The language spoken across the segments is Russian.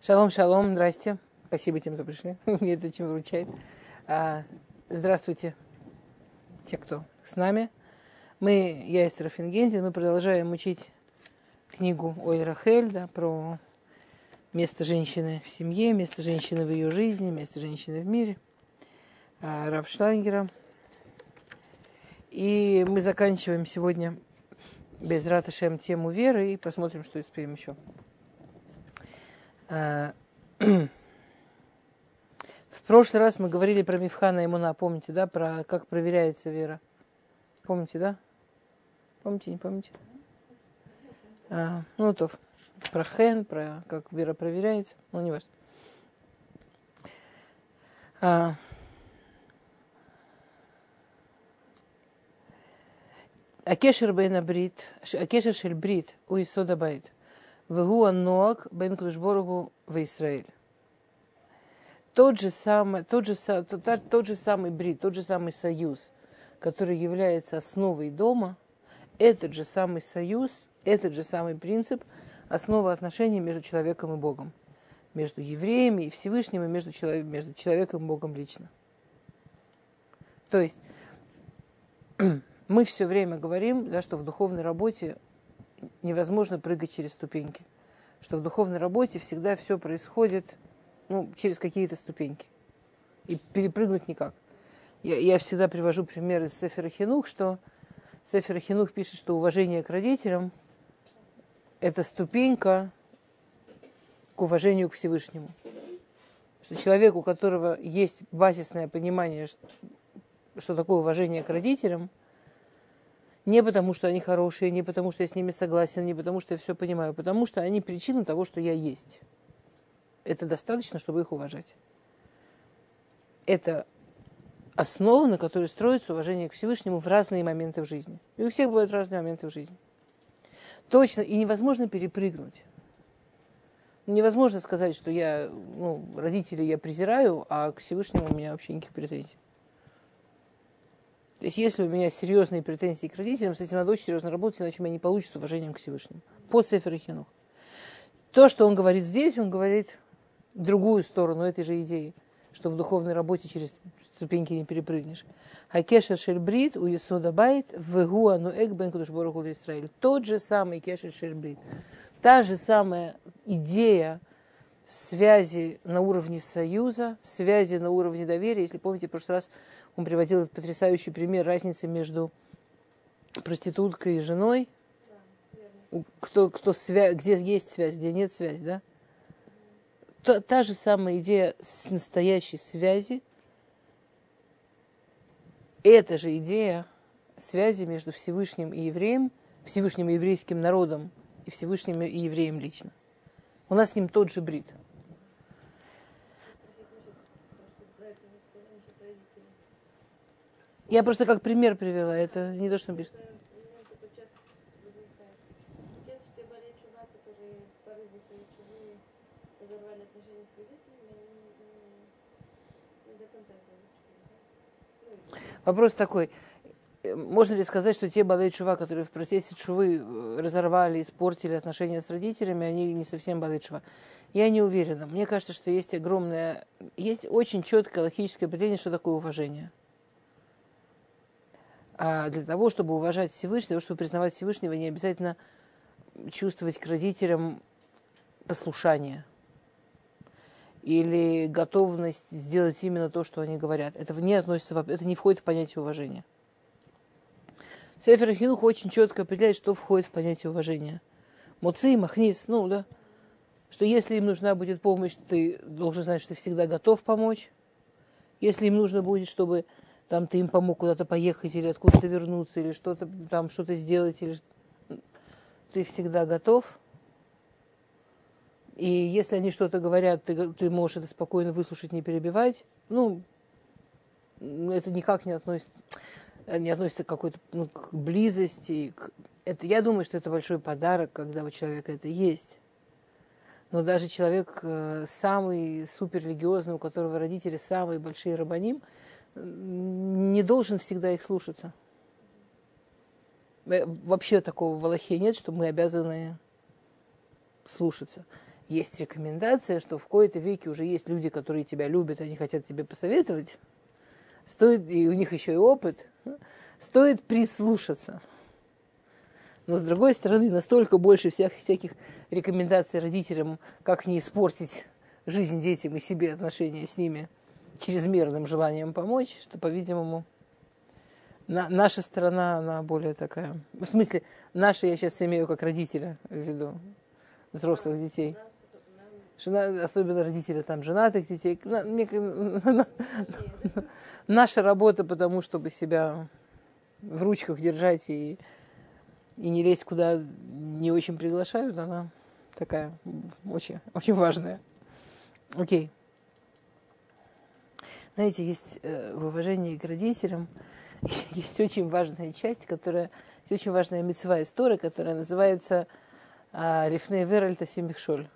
Шалом, шалом, здрасте. Спасибо тем, кто пришли. Мне это очень выручает. А, здравствуйте, те, кто с нами. Мы, я и Серафин мы продолжаем учить книгу Ой Рахель, да, про место женщины в семье, место женщины в ее жизни, место женщины в мире. А, Раф Шлангера. И мы заканчиваем сегодня без Раташем тему веры и посмотрим, что успеем еще. Э, в прошлый раз мы говорили про Мифхана Имуна, помните, да, про как проверяется вера. Помните, да? Помните, не помните? А, ну, то про Хен, про как вера проверяется, ну, не важно. А, Акешер Бейна Брит, Акешер Шель Брит, Уисода Байт – Вегуа Ноак Бен Кудушборгу в Израиль. Тот же, самый, тот, же, тот, тот же самый брит, тот же самый союз, который является основой дома, этот же самый союз, этот же самый принцип, основа отношений между человеком и Богом, между евреями и Всевышним, и между, человек, между человеком и Богом лично. То есть мы все время говорим, да, что в духовной работе невозможно прыгать через ступеньки. Что в духовной работе всегда все происходит ну, через какие-то ступеньки. И перепрыгнуть никак. Я, я всегда привожу пример из Сефера Хинух, что Сефер Хинух пишет, что уважение к родителям – это ступенька к уважению к Всевышнему. Что человек, у которого есть базисное понимание, что такое уважение к родителям – не потому, что они хорошие, не потому, что я с ними согласен, не потому, что я все понимаю, потому что они причина того, что я есть. Это достаточно, чтобы их уважать. Это основа, на которой строится уважение к Всевышнему в разные моменты в жизни. И у всех бывают разные моменты в жизни. Точно, и невозможно перепрыгнуть. Невозможно сказать, что я, ну, родителей я презираю, а к Всевышнему у меня вообще никаких претензий. То есть, если у меня серьезные претензии к родителям, с этим надо очень серьезно работать, иначе у меня не получится уважением к Всевышнему. По Сефер. То, что он говорит здесь, он говорит другую сторону этой же идеи, что в духовной работе через ступеньки не перепрыгнешь. Хакеша шельбрит у Исода Байт вегуа ну эк бен Бороху Израиль. Тот же самый кешель шельбрит. Та же самая идея связи на уровне союза, связи на уровне доверия. Если помните, в прошлый раз он приводил этот потрясающий пример разницы между проституткой и женой. Кто, кто свя... Где есть связь, где нет связи, да? Та, та же самая идея с настоящей связи. Эта же идея связи между Всевышним и евреем, Всевышним и еврейским народом и Всевышним и евреем лично. У нас с ним тот же брит. Я просто как пример привела, это не то, что напишет. Вопрос такой. Можно ли сказать, что те балей чува, которые в процессе чувы э, разорвали, испортили отношения с родителями, они не совсем балей чува? Я не уверена. Мне кажется, что есть огромное, есть очень четкое логическое определение, что такое уважение – а для того, чтобы уважать Всевышнего, для того, чтобы признавать Всевышнего, не обязательно чувствовать к родителям послушание или готовность сделать именно то, что они говорят. Это не относится, это не входит в понятие уважения. Сефер Хинух очень четко определяет, что входит в понятие уважения. Муци, махнис, ну да, что если им нужна будет помощь, ты должен знать, что ты всегда готов помочь. Если им нужно будет, чтобы там ты им помог куда-то поехать или откуда-то вернуться, или что-то там что-то сделать, или ты всегда готов. И если они что-то говорят, ты, ты можешь это спокойно выслушать, не перебивать. Ну, это никак не относится, не относится к какой-то ну, к близости. К... Это, я думаю, что это большой подарок, когда у человека это есть. Но даже человек э, самый суперлигиозный, у которого родители самые большие рабаним, не должен всегда их слушаться. Э, вообще такого в Аллахе нет, что мы обязаны слушаться. есть рекомендация, что в кои-то веке уже есть люди, которые тебя любят, они хотят тебе посоветовать, стоит, и у них еще и опыт, стоит прислушаться. Но с другой стороны, настолько больше всяких, всяких рекомендаций родителям, как не испортить жизнь детям и себе отношения с ними чрезмерным желанием помочь, что, по-видимому, на, наша сторона, она более такая. В смысле, наша я сейчас имею как родителя в виду, взрослых детей. Жена, особенно родители там женатых детей. Наша работа потому, чтобы себя в ручках держать и и не лезть куда не очень приглашают, она такая очень, очень важная. Окей. Знаете, есть э, в уважении к родителям есть очень важная часть, которая есть очень важная мецва история, которая называется а, Рифней Веральта Симихшоль.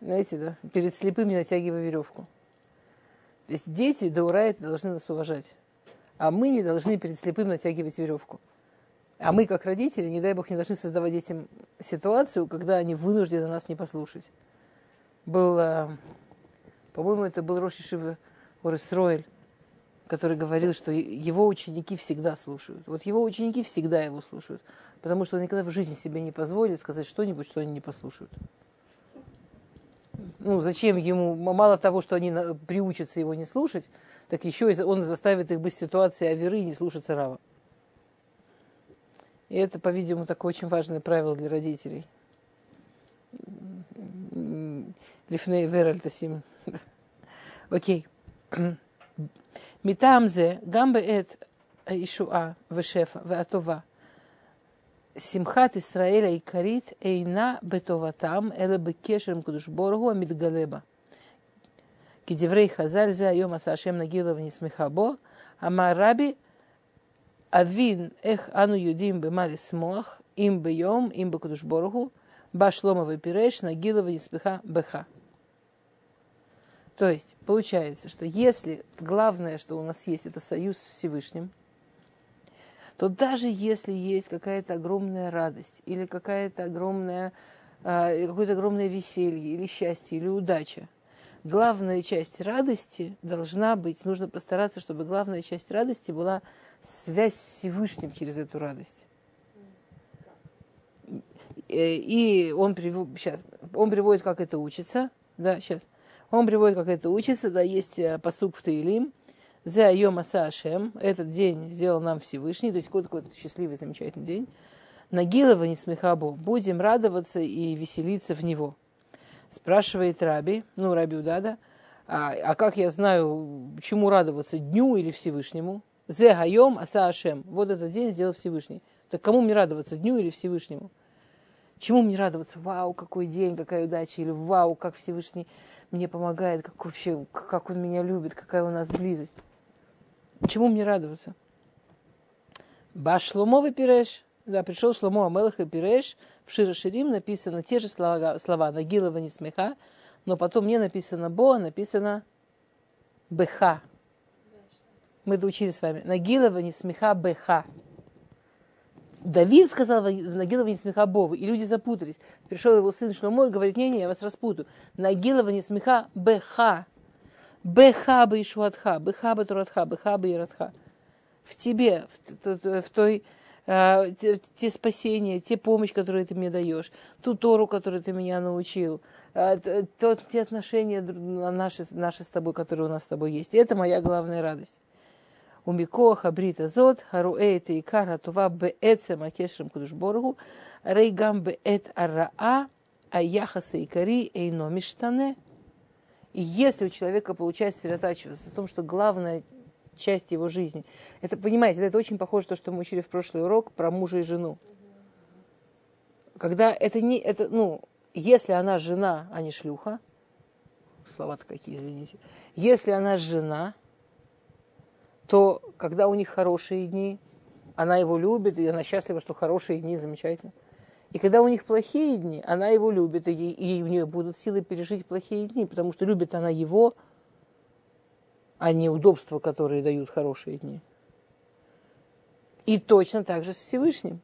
Знаете, да? Перед слепыми натягивая веревку. То есть дети до ура должны нас уважать. А мы не должны перед слепым натягивать веревку. А мы, как родители, не дай бог, не должны создавать детям ситуацию, когда они вынуждены нас не послушать. Был, э, по-моему, это был Роши Шива Оресроэль, который говорил, что его ученики всегда слушают. Вот его ученики всегда его слушают, потому что он никогда в жизни себе не позволит сказать что-нибудь, что они не послушают. Ну, зачем ему, мало того, что они приучатся его не слушать, так еще он заставит их быть в ситуации аверы и не слушаться Рава. И это, по-видимому, такое очень важное правило для родителей. Лифней веральтасим. אוקיי. מטעם זה, גם בעת הישועה ושפע והטובה, שמחת ישראל העיקרית אינה בטובתם, אלא בקשר עם קדוש ברוך הוא המתגלה בה. כדברי חז"ל, זה היום עשה השם נגילה ונשמחה בו, אמר רבי, אבין איך אנו יודעים במה לשמוח, אם ביום, אם בקדוש ברוך הוא, בא שלמה ופירש, נגילה ונשמחה בך. То есть, получается, что если главное, что у нас есть, это союз с Всевышним, то даже если есть какая-то огромная радость или какая-то огромная, какое-то огромное веселье или счастье или удача, главная часть радости должна быть, нужно постараться, чтобы главная часть радости была связь с Всевышним через эту радость. И он, сейчас, он приводит, как это учится. Да, сейчас. Он приводит, как это учится. Да, есть э, посук в Таилим. За Йом Аса Ашем. Этот день сделал нам Всевышний. То есть какой-то, какой счастливый, замечательный день. Нагилова не смехабо. Будем радоваться и веселиться в него. Спрашивает Раби, ну, Раби Удада, а, а как я знаю, чему радоваться, дню или Всевышнему? Зе Гайом Аса Ашем. Вот этот день сделал Всевышний. Так кому мне радоваться, дню или Всевышнему? Чему мне радоваться? Вау, какой день, какая удача. Или вау, как Всевышний мне помогает, как вообще, как он меня любит, какая у нас близость. Чему мне радоваться? Баш Шломовый Пиреш. Да, пришел Шломо Амелах и Пиреш. В Шира Ширим написано те же слова, слова Нагилова не смеха, но потом не написано Бо, а написано Беха. Мы это учили с вами. Нагилова не смеха Беха. Давид сказал Нагилова не смеха Бову, и люди запутались. Пришел его сын Шломо и говорит, не-не, я вас распутаю. Нагилова не смеха Беха. Беха бы Ишуатха, Беха бы Туратха, Беха бы Иратха. В тебе, в, в той а, те, те спасения, те помощь, которую ты мне даешь, ту Тору, которую ты меня научил, а, то, те отношения наши, наши с тобой, которые у нас с тобой есть. Это моя главная радость. У Микоха Брита Зод, Харуэйта и Кара Това Беэцем Акешем Кудушборгу, Рейгам Беэт Араа, Аяхаса и Кари Эйно Миштане. И если у человека получается сосредотачиваться в том, что главное часть его жизни. Это, понимаете, это очень похоже на то, что мы учили в прошлый урок про мужа и жену. Когда это не, это, ну, если она жена, а не шлюха, слова-то какие, извините, если она жена, то когда у них хорошие дни, она его любит, и она счастлива, что хорошие дни, замечательно. И когда у них плохие дни, она его любит, и, и у нее будут силы пережить плохие дни, потому что любит она его, а не удобства, которые дают хорошие дни. И точно так же с Всевышним.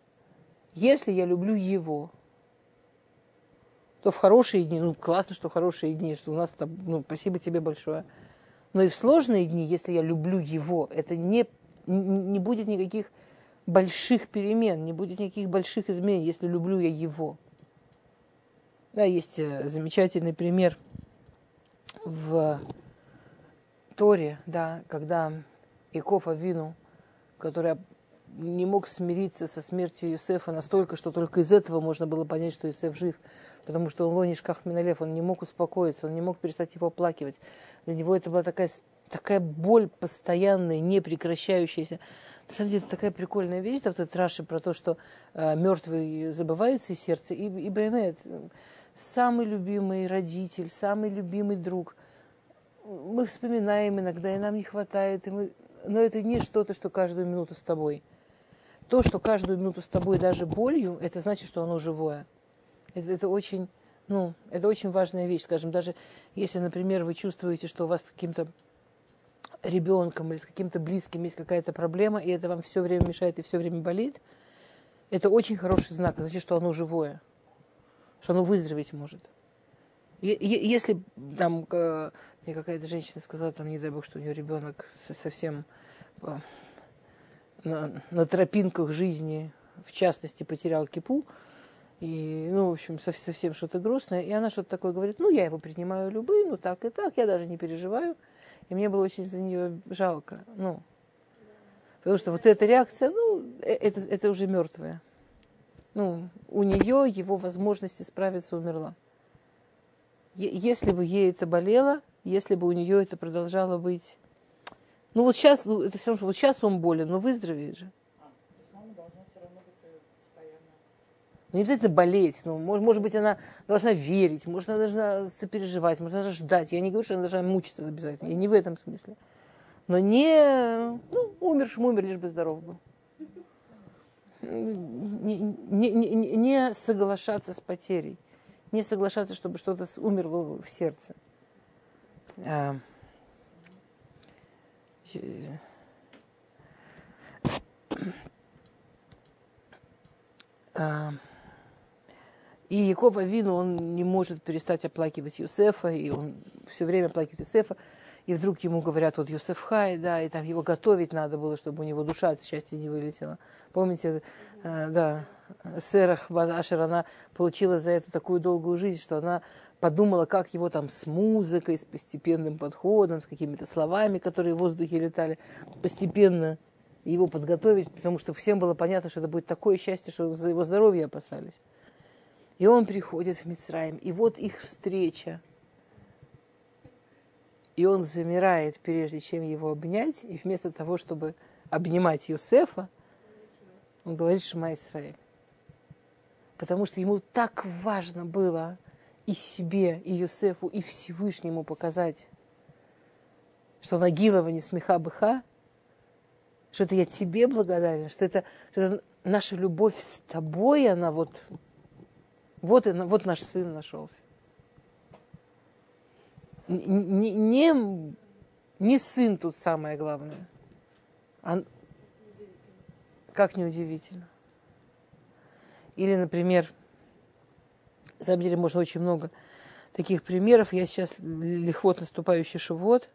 Если я люблю Его, То в хорошие дни, ну классно, что хорошие дни, что у нас там, ну спасибо тебе большое. Но и в сложные дни, если я люблю его, это не, не будет никаких больших перемен, не будет никаких больших изменений, если люблю я его. Да, есть э, замечательный пример в Торе, да, когда Яков Авину, который не мог смириться со смертью Юсефа настолько, что только из этого можно было понять, что Юсеф жив. Потому что он лонишках Миналев, он не мог успокоиться, он не мог перестать его оплакивать. Для него это была такая, такая боль постоянная, не прекращающаяся. На самом деле, это такая прикольная вещь, да, вот этот Раши про то, что э, мертвый забывается из сердца. И, и Баймет, самый любимый родитель, самый любимый друг. Мы вспоминаем иногда, и нам не хватает, и мы... но это не что-то, что каждую минуту с тобой то, что каждую минуту с тобой даже болью, это значит, что оно живое. Это, это очень, ну, это очень важная вещь. Скажем, даже если, например, вы чувствуете, что у вас с каким-то ребенком или с каким-то близким есть какая-то проблема, и это вам все время мешает и все время болит, это очень хороший знак. Значит, что оно живое, что оно выздороветь может. Если там мне какая-то женщина сказала, там, не дай бог, что у нее ребенок совсем на, на тропинках жизни, в частности, потерял кипу, и, ну, в общем, совсем что-то грустное. И она что-то такое говорит, ну, я его принимаю любым, ну, так и так, я даже не переживаю. И мне было очень за нее жалко, ну, потому что вот эта реакция, ну, э, это, это уже мертвая. Ну, у нее его возможности справиться умерла. Если бы ей это болело, если бы у нее это продолжало быть ну вот сейчас, ну, это все равно, вот сейчас он болен, но выздоровеет же. Ну, не обязательно болеть, ну, может, может быть, она должна верить, может, она должна сопереживать, может, она должна ждать. Я не говорю, что она должна мучиться обязательно, я не в этом смысле. Но не, ну, умер, лишь бы здоров был. Не, не, не, не соглашаться с потерей, не соглашаться, чтобы что-то умерло в сердце. А, а, и Яков Авину, он не может перестать оплакивать Юсефа, и он все время оплакивает Юсефа. И вдруг ему говорят, вот Юсеф Хай, да, и там его готовить надо было, чтобы у него душа от счастья не вылетела. Помните, э, да, Серах Бадашер, она получила за это такую долгую жизнь, что она подумала, как его там с музыкой, с постепенным подходом, с какими-то словами, которые в воздухе летали, постепенно его подготовить, потому что всем было понятно, что это будет такое счастье, что за его здоровье опасались. И он приходит в Мицраим, и вот их встреча. И он замирает, прежде чем его обнять, и вместо того, чтобы обнимать Юсефа, он говорит Шма Исраиль. Потому что ему так важно было – и себе, и Юсефу, и Всевышнему показать, что Нагилова не смеха быха, что это я тебе благодарен, что это, что это наша любовь с тобой, она вот, вот, и, вот наш сын нашелся. Не, не, не сын тут самое главное. А, как неудивительно. Или, например, на самом деле можно очень много таких примеров. Я сейчас лихвот наступающий шивот.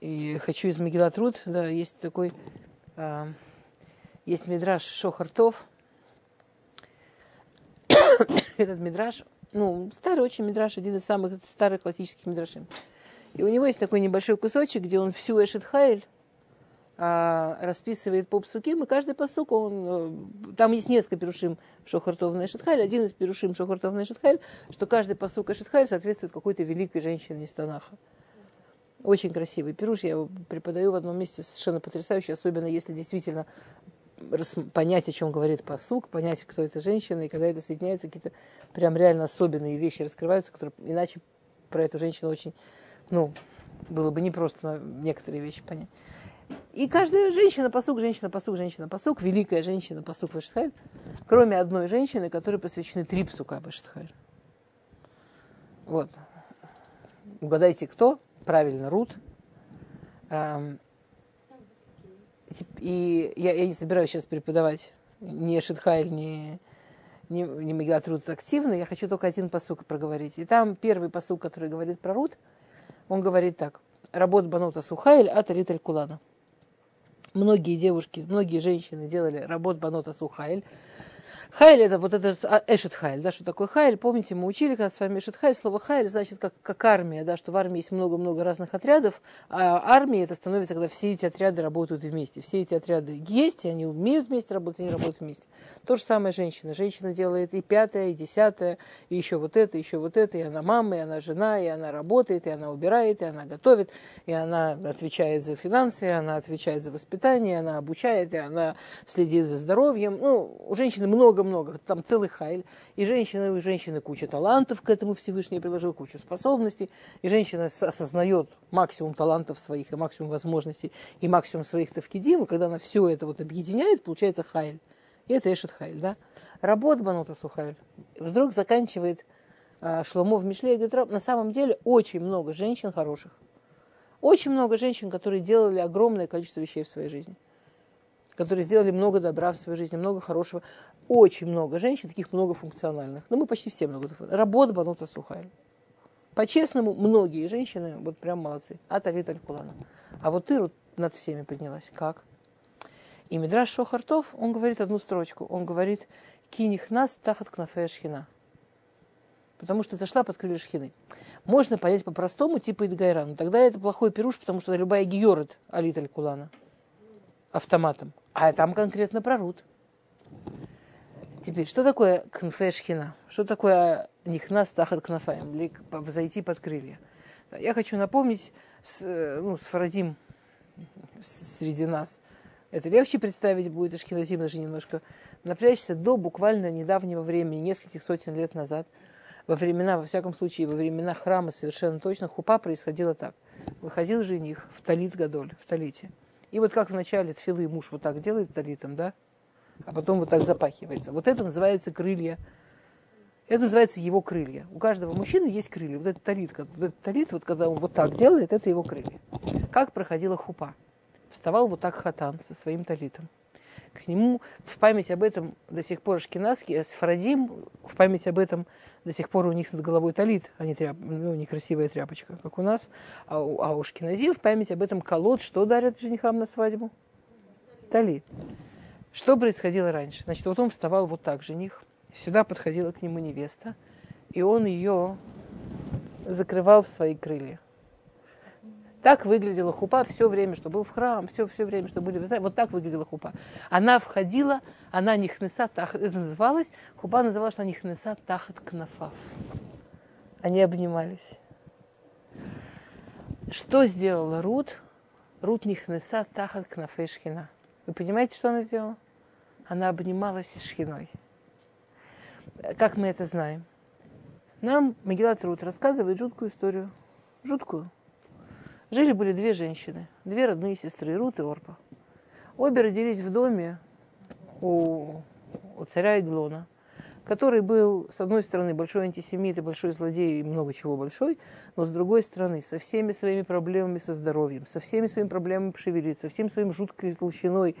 И хочу из Магилатруд, да, есть такой, а, есть мидраж Шохартов. Этот мидраж, ну, старый очень мидраж, один из самых старых классических мидрашей. И у него есть такой небольшой кусочек, где он всю Эшет Хайль а, расписывает по псуким, и каждый посук, он, э, там есть несколько перушим Шохартов на Эшетхайль, один из перушим Шохартов на Эшетхайль, что каждый посук Эшетхайль соответствует какой-то великой женщине из Танаха. Очень красивый пируш, я его преподаю в одном месте, совершенно потрясающий, особенно если действительно понять, о чем говорит посук, понять, кто эта женщина, и когда это соединяется, какие-то прям реально особенные вещи раскрываются, которые иначе про эту женщину очень, ну, было бы непросто некоторые вещи понять. И каждая женщина посук, женщина посук, женщина посук, великая женщина посук Ваштхайль, кроме одной женщины, которой посвящены три псука Ваштхайль. Вот. Угадайте, кто? Правильно, Рут. И я, я не собираюсь сейчас преподавать ни אשת חיל, ни, не, не מגילת רות активный, я хочу только один פסוק проговорить. И там первый פסוק, который говорит про Рут, он говорит так. רבות בנות עשו חיל ואת עלית על כולנה. Многие девушки, многие женщины делали, רבות בנות עשו חיל, חיל это вот это а, אשת חיל, да, что такое חיל. Помните, мы учили когда с вами אשת חיל. Слово חיל значит как, как армия, да, что в армии есть много-много разных отрядов, а армия это становится, когда все эти отряды работают вместе. Все эти отряды есть, и они умеют вместе работать, и они работают вместе. То же самое женщина. Женщина делает и пятое, и десятое, и еще вот это, еще вот это, и она мама, и она жена, и она работает, и она убирает, и она готовит, и она отвечает за финансы, и она отвечает за воспитание, и она обучает, и она следит за здоровьем. Ну, у женщины много много-много, там целый хайль. И женщина, у женщины куча талантов к этому Всевышний приложил, кучу способностей. И женщина осознает максимум талантов своих и максимум возможностей и максимум своих тавкидим. И когда она все это вот объединяет, получается хайль. И это Эшет Хайль, да? Работа Банута Сухайль. Вдруг заканчивает э, Шломо в Мишле и говорит, на самом деле очень много женщин хороших. Очень много женщин, которые делали огромное количество вещей в своей жизни которые сделали много добра в своей жизни, много хорошего. Очень много женщин, таких многофункциональных. Но мы почти все много. Работа Банута Сухай. По-честному, многие женщины вот прям молодцы. А Талит Аль-Кулана. А вот ты вот над всеми поднялась. Как? И Мидраш Шохартов, он говорит одну строчку. Он говорит, киних нас тахат кнафея шхина. Потому что зашла под крылья шхины. Можно понять по-простому, типа Идгайра. Но тогда это плохой пируш, потому что любая георет алит аль-кулана автоматом. А там конкретно про Рут. Теперь, что такое кнфешхина? Что такое нихнас тахат кнафаем? Или зайти под крылья? Я хочу напомнить, с, э, ну, с Фарадим среди нас. Это легче представить будет, Ашкиназим даже немножко напрячься до буквально недавнего времени, нескольких сотен лет назад. Во времена, во всяком случае, во времена храма совершенно точно хупа происходило так. Выходил жених в талит Гадоль, в талите – и вот как в начале тфилы муж вот так делает талитом, да, а потом вот так запахивается. Вот это называется крылья. Это называется его крылья. У каждого мужчины есть крылья. Вот этот талит, вот этот талит, вот когда он вот так делает, это его крылья. Как проходила хупа? Вставал вот так хатан со своим талитом. К нему в память об этом до сих пор шкинаски, Сфарадим, в память об этом до сих пор у них над головой талит, а не тряп, ну, некрасивая тряпочка, как у нас. А у, а у шкиназим в память об этом колод, что дарят женихам на свадьбу? Талит. Что происходило раньше? Значит, вот он вставал вот так, жених, сюда подходила к нему невеста, и он ее закрывал в свои крылья. Так выглядела хупа все время, что был в храм, все, все время, что были в Вот так выглядела хупа. Она входила, она нихнеса тахат, это называлось, хупа называлась, что нихнеса тахат кнафав. Они обнимались. Что сделала Рут? Рут нихнеса тахат кнафей шхина. Вы понимаете, что она сделала? Она обнималась с шхиной. Как мы это знаем? Нам Магеллат Рут рассказывает жуткую историю. Жуткую. Жили-были две женщины, две родные сестры, Рут и Орпа. Обе родились в доме у, у царя Иглона, который был, с одной стороны, большой антисемит и большой злодей, и много чего большой, но с другой стороны, со всеми своими проблемами со здоровьем, со всеми своими проблемами пошевелиться, со всем своим жуткой толщиной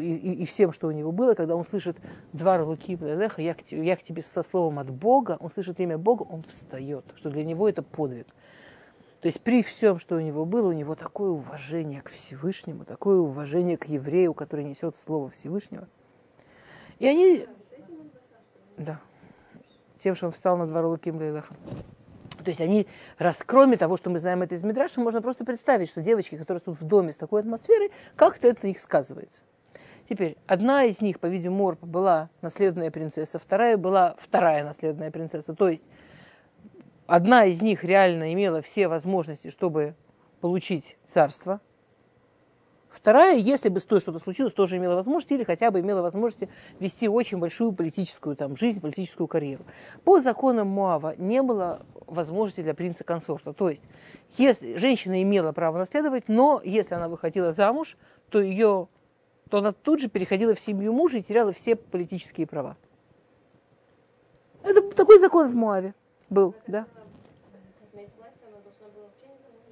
и, и, и всем, что у него было, когда он слышит два рулуки, я, я к тебе со словом от Бога, он слышит имя Бога, он встает, что для него это подвиг. То есть при всем, что у него было, у него такое уважение к Всевышнему, такое уважение к еврею, который несет слово Всевышнего. И они... Да. Тем, что он встал на двору Луким Лейлаха. То есть они, раз кроме того, что мы знаем это из Мидраша, можно просто представить, что девочки, которые тут в доме с такой атмосферой, как-то это на них сказывается. Теперь, одна из них, по-видимому, была наследная принцесса, вторая была вторая наследная принцесса. То есть Одна из них реально имела все возможности, чтобы получить царство. Вторая, если бы с той что-то случилось, тоже имела возможность или хотя бы имела возможность вести очень большую политическую там, жизнь, политическую карьеру. По законам Муава не было возможности для принца-консорта. То есть, если женщина имела право наследовать, но если она выходила замуж, то ее то она тут же переходила в семью мужа и теряла все политические права. Это такой закон в Муаве был, да?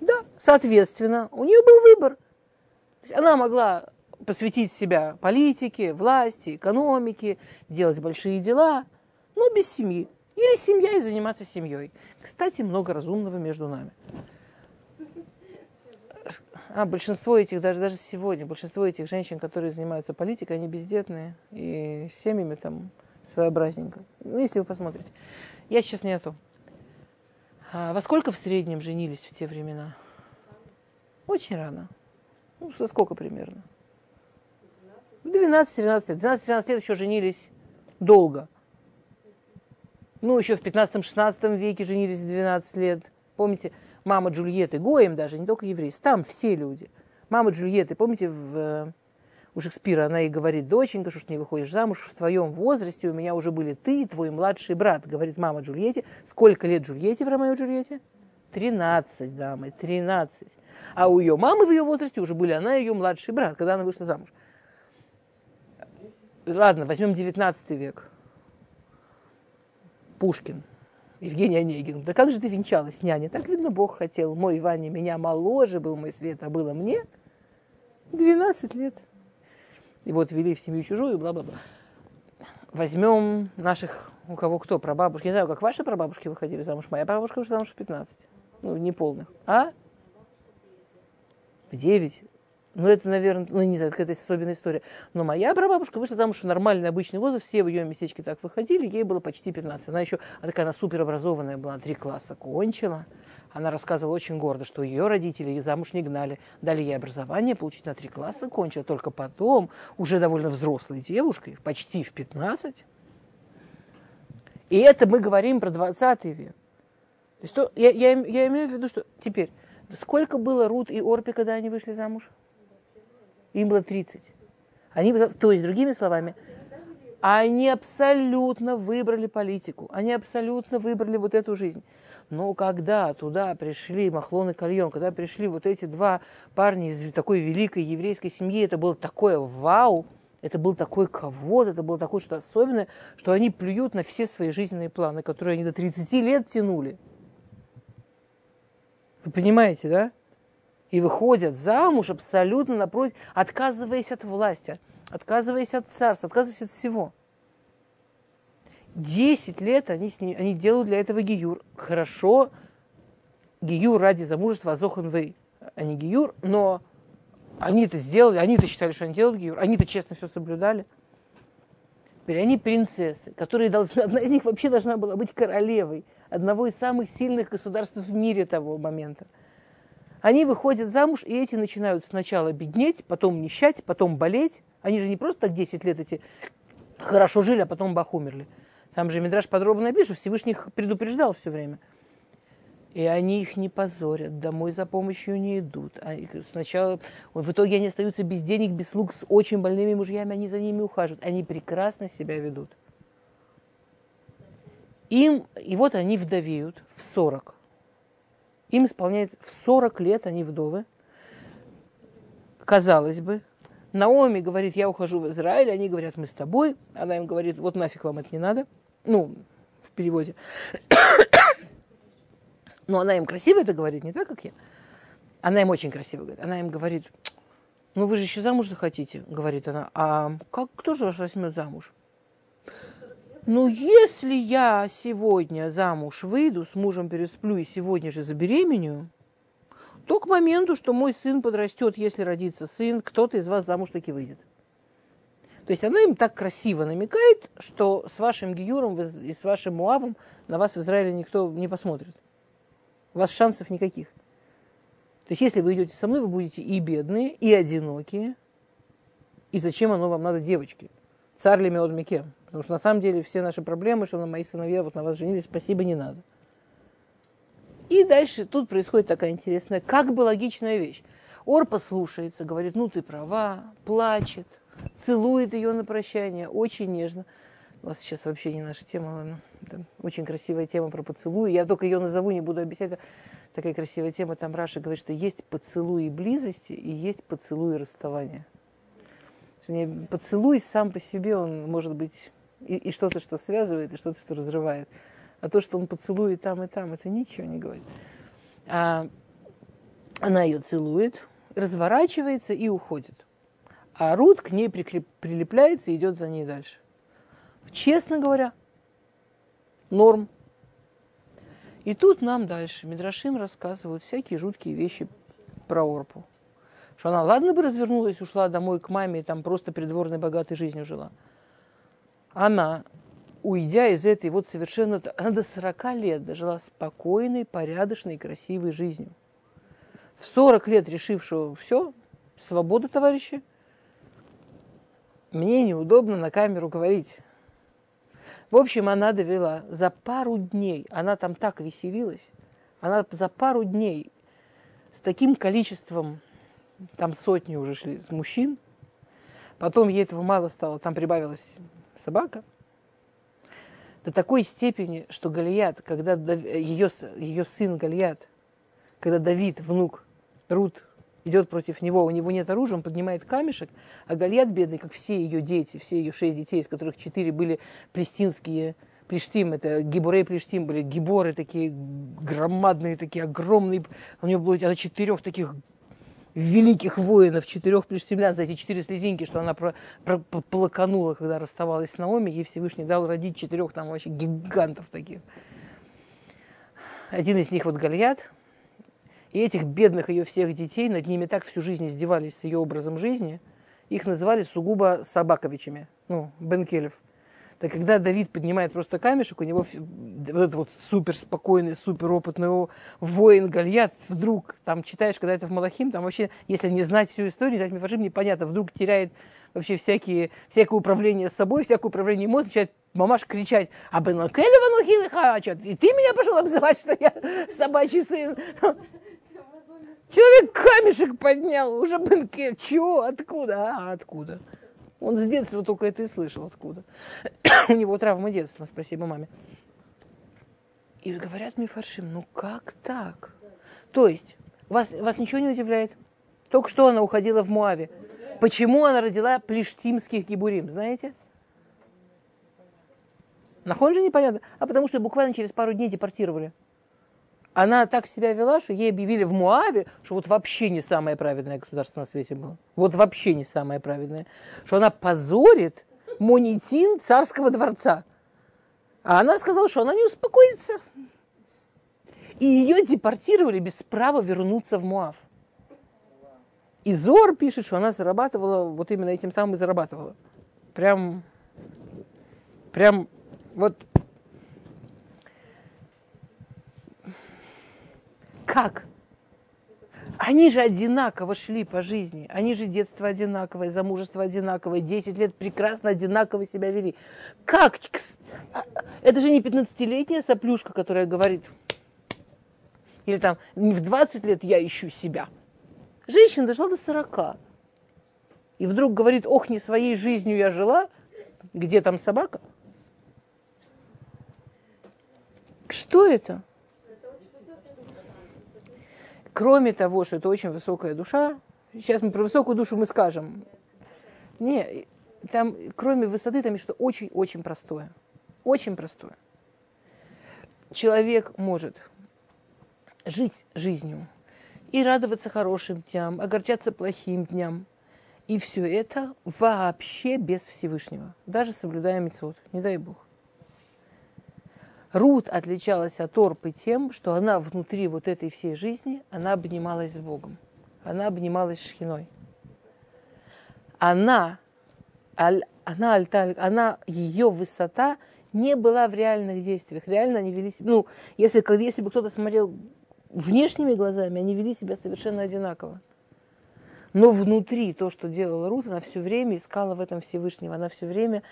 Да, соответственно, у нее был выбор. То есть она могла посвятить себя политике, власти, экономике, делать большие дела, но без семьи. Или семья и заниматься семьей. Кстати, много разумного между нами. А большинство этих, даже, даже сегодня, большинство этих женщин, которые занимаются политикой, они бездетные и семьями там своеобразненько. Ну, если вы посмотрите. Я сейчас не о том. А во сколько в среднем женились в те времена? Очень рано. Ну, со сколько примерно? 12-13 лет. 12-13 лет еще женились долго. Ну, еще в 15-16 веке женились в 12 лет. Помните, мама Джульетты, Гоем даже, не только евреи, там все люди. Мама Джульетты, помните, в, э, у Шекспира она ей говорит, доченька, что ж не выходишь замуж в твоем возрасте, у меня уже были ты и твой младший брат, говорит мама Джульетте. Сколько лет Джульетте в Ромео Джульетте? 13, дамы, 13. А у ее мамы в ее возрасте уже были она и ее младший брат, когда она вышла замуж. Ладно, возьмем 19 век. Пушкин. Евгений Онегин. Да как же ты венчалась, няня? Так, видно, Бог хотел. Мой Ваня меня моложе был, мой свет, а было мне 12 лет. И вот вели в семью чужую, бла-бла-бла. Возьмем наших, у кого кто, прабабушки. Не знаю, как ваши прабабушки выходили замуж. Моя бабушка вышла замуж в 15. Ну, не полных. А? В 9. Ну, это, наверное, ну, не знаю, какая-то особенная история. Но моя прабабушка вышла замуж в нормальный обычный возраст, все в ее местечке так выходили, ей было почти 15. Она еще, она такая, она суперобразованная была, три класса кончила. Она рассказывала очень гордо, что ее родители ее замуж не гнали, дали ей образование, получить на три класса, кончила только потом, уже довольно взрослой девушкой, почти в 15. И это мы говорим про 20 век. То есть, то, я, я, я имею в виду, что теперь, сколько было Рут и Орпи, когда они вышли замуж? Им было 30. Они, то есть, другими словами, они абсолютно выбрали политику, они абсолютно выбрали вот эту жизнь. Но когда туда пришли Махлон и Кальон, когда пришли вот эти два парня из такой великой еврейской семьи, это было такое вау, это был такой ковод, это было такое что-то особенное, что они плюют на все свои жизненные планы, которые они до 30 лет тянули. Вы понимаете, да? и выходят замуж абсолютно напротив, отказываясь от власти, отказываясь от царства, отказываясь от всего. Десять лет они, с ним, они делают для этого гиюр. Хорошо, гиюр ради замужества Азохан Вей, а не гиюр, но они это сделали, они это считали, что они делают гиюр, они это честно все соблюдали. Теперь они принцессы, которые должны, одна из них вообще должна была быть королевой одного из самых сильных государств в мире того момента – они выходят замуж, и эти начинают сначала беднеть, потом нищать, потом болеть. Они же не просто так 10 лет эти хорошо жили, а потом бах умерли. Там же Мидраш подробно напишет, Всевышний их предупреждал все время. И они их не позорят, домой за помощью не идут. Они сначала, в итоге они остаются без денег, без слуг, с очень больными мужьями, они за ними ухаживают. Они прекрасно себя ведут. Им, и вот они вдовеют в 40. Им исполняется в 40 лет, они вдовы. Казалось бы, Наоми говорит, я ухожу в Израиль, они говорят, мы с тобой. Она им говорит, вот нафиг вам это не надо. Ну, в переводе. Но она им красиво это говорит, не так, как я. Она им очень красиво говорит. Она им говорит, ну вы же еще замуж захотите, говорит она. А как, кто же вас возьмет замуж? Ну, если я сегодня замуж выйду, с мужем пересплю и сегодня же забеременю, то к моменту, что мой сын подрастет, если родится сын, кто-то из вас замуж таки выйдет. То есть она им так красиво намекает, что с вашим Гиюром и с вашим Муавом на вас в Израиле никто не посмотрит. У вас шансов никаких. То есть если вы идете со мной, вы будете и бедные, и одинокие. И зачем оно вам надо, девочки? Царь ли микем? Потому что на самом деле все наши проблемы, что на мои сыновья вот на вас женились, спасибо, не надо. И дальше тут происходит такая интересная, как бы логичная вещь. Ор послушается, говорит, ну ты права, плачет, целует ее на прощание, очень нежно. У вас сейчас вообще не наша тема, ладно. Это очень красивая тема про поцелуй. Я только ее назову, не буду объяснять. Такая красивая тема. Там Раша говорит, что есть поцелуи близости и есть поцелуи расставания. Поцелуй сам по себе, он может быть и, и что-то, что связывает, и что-то, что разрывает. А то, что он поцелует там и там, это ничего не говорит. А она ее целует, разворачивается и уходит. А Рут к ней прикреп, прилепляется и идет за ней дальше. Честно говоря, Норм. И тут нам дальше Мидрашим рассказывают всякие жуткие вещи про Орпу. Что она, ладно бы развернулась, ушла домой к маме и там просто придворной богатой жизнью жила. Она, уйдя из этой вот совершенно... Она до 40 лет дожила спокойной, порядочной, красивой жизнью. В 40 лет решившего все, свобода, товарищи, мне неудобно на камеру говорить. В общем, она довела. За пару дней, она там так веселилась, она за пару дней с таким количеством, там сотни уже шли, с мужчин, потом ей этого мало стало, там прибавилась собака, до такой степени, что Галият, когда ее, ее сын Галият, когда Давид, внук Рут, идет против него, у него нет оружия, он поднимает камешек, а Гольят бедный, как все ее дети, все ее шесть детей, из которых четыре были плестинские, Плештим, это гибурей Плештим были, гиборы такие громадные, такие огромные. У нее было она четырех таких великих воинов, четырех плештимлян за эти четыре слезинки, что она про, про, плаканула, когда расставалась с Наоми, ей Всевышний дал родить четырех там вообще гигантов таких. Один из них вот Гольят, и этих бедных ее всех детей, над ними так всю жизнь издевались с ее образом жизни, их называли сугубо собаковичами, ну, Бенкелев. Так когда Давид поднимает просто камешек, у него вот этот вот супер спокойный, супер опытный воин Гольят, вдруг, там читаешь, когда это в Малахим, там вообще, если не знать всю историю, знать Мифашим, непонятно, вдруг теряет вообще всякие, всякое управление собой, всякое управление эмоциями, начинает мамаш кричать, а Бенкелева ну и ты меня пошел обзывать, что я собачий сын. Человек камешек поднял, уже банкет. Чего? Откуда? А, откуда? Он с детства только это и слышал. Откуда? У него травма детства, спасибо маме. И говорят мне фаршим, ну как так? То есть, вас, вас ничего не удивляет? Только что она уходила в Муаве. Почему она родила плештимских гибурим, знаете? Нахон же непонятно. А потому что буквально через пару дней депортировали она так себя вела, что ей объявили в Муаве, что вот вообще не самое праведное государство на свете было. Вот вообще не самое праведное. Что она позорит монетин царского дворца. А она сказала, что она не успокоится. И ее депортировали без права вернуться в Муав. И Зор пишет, что она зарабатывала, вот именно этим самым и зарабатывала. Прям, прям, вот Как? Они же одинаково шли по жизни. Они же детство одинаковое, замужество одинаковое, 10 лет прекрасно одинаково себя вели. Как? А, это же не 15-летняя соплюшка, которая говорит, или там, в 20 лет я ищу себя. Женщина дошла до 40. И вдруг говорит, ох, не своей жизнью я жила. Где там собака? Что это? Кроме того, что это очень высокая душа, сейчас мы про высокую душу мы скажем, не, там, кроме высоты, там что очень-очень простое. Очень простое. Человек может жить жизнью и радоваться хорошим дням, огорчаться плохим дням. И все это вообще без Всевышнего, даже соблюдая мецвод, не дай Бог. Рут отличалась от Орпы тем, что она внутри вот этой всей жизни, она обнималась с Богом. Она обнималась с Шхиной. Она, аль, она, альталь, она, ее высота не была в реальных действиях. Реально они вели себя, ну, если, если бы кто-то смотрел внешними глазами, они вели себя совершенно одинаково. Но внутри то, что делала Рут, она все время искала в этом Всевышнего. Она все время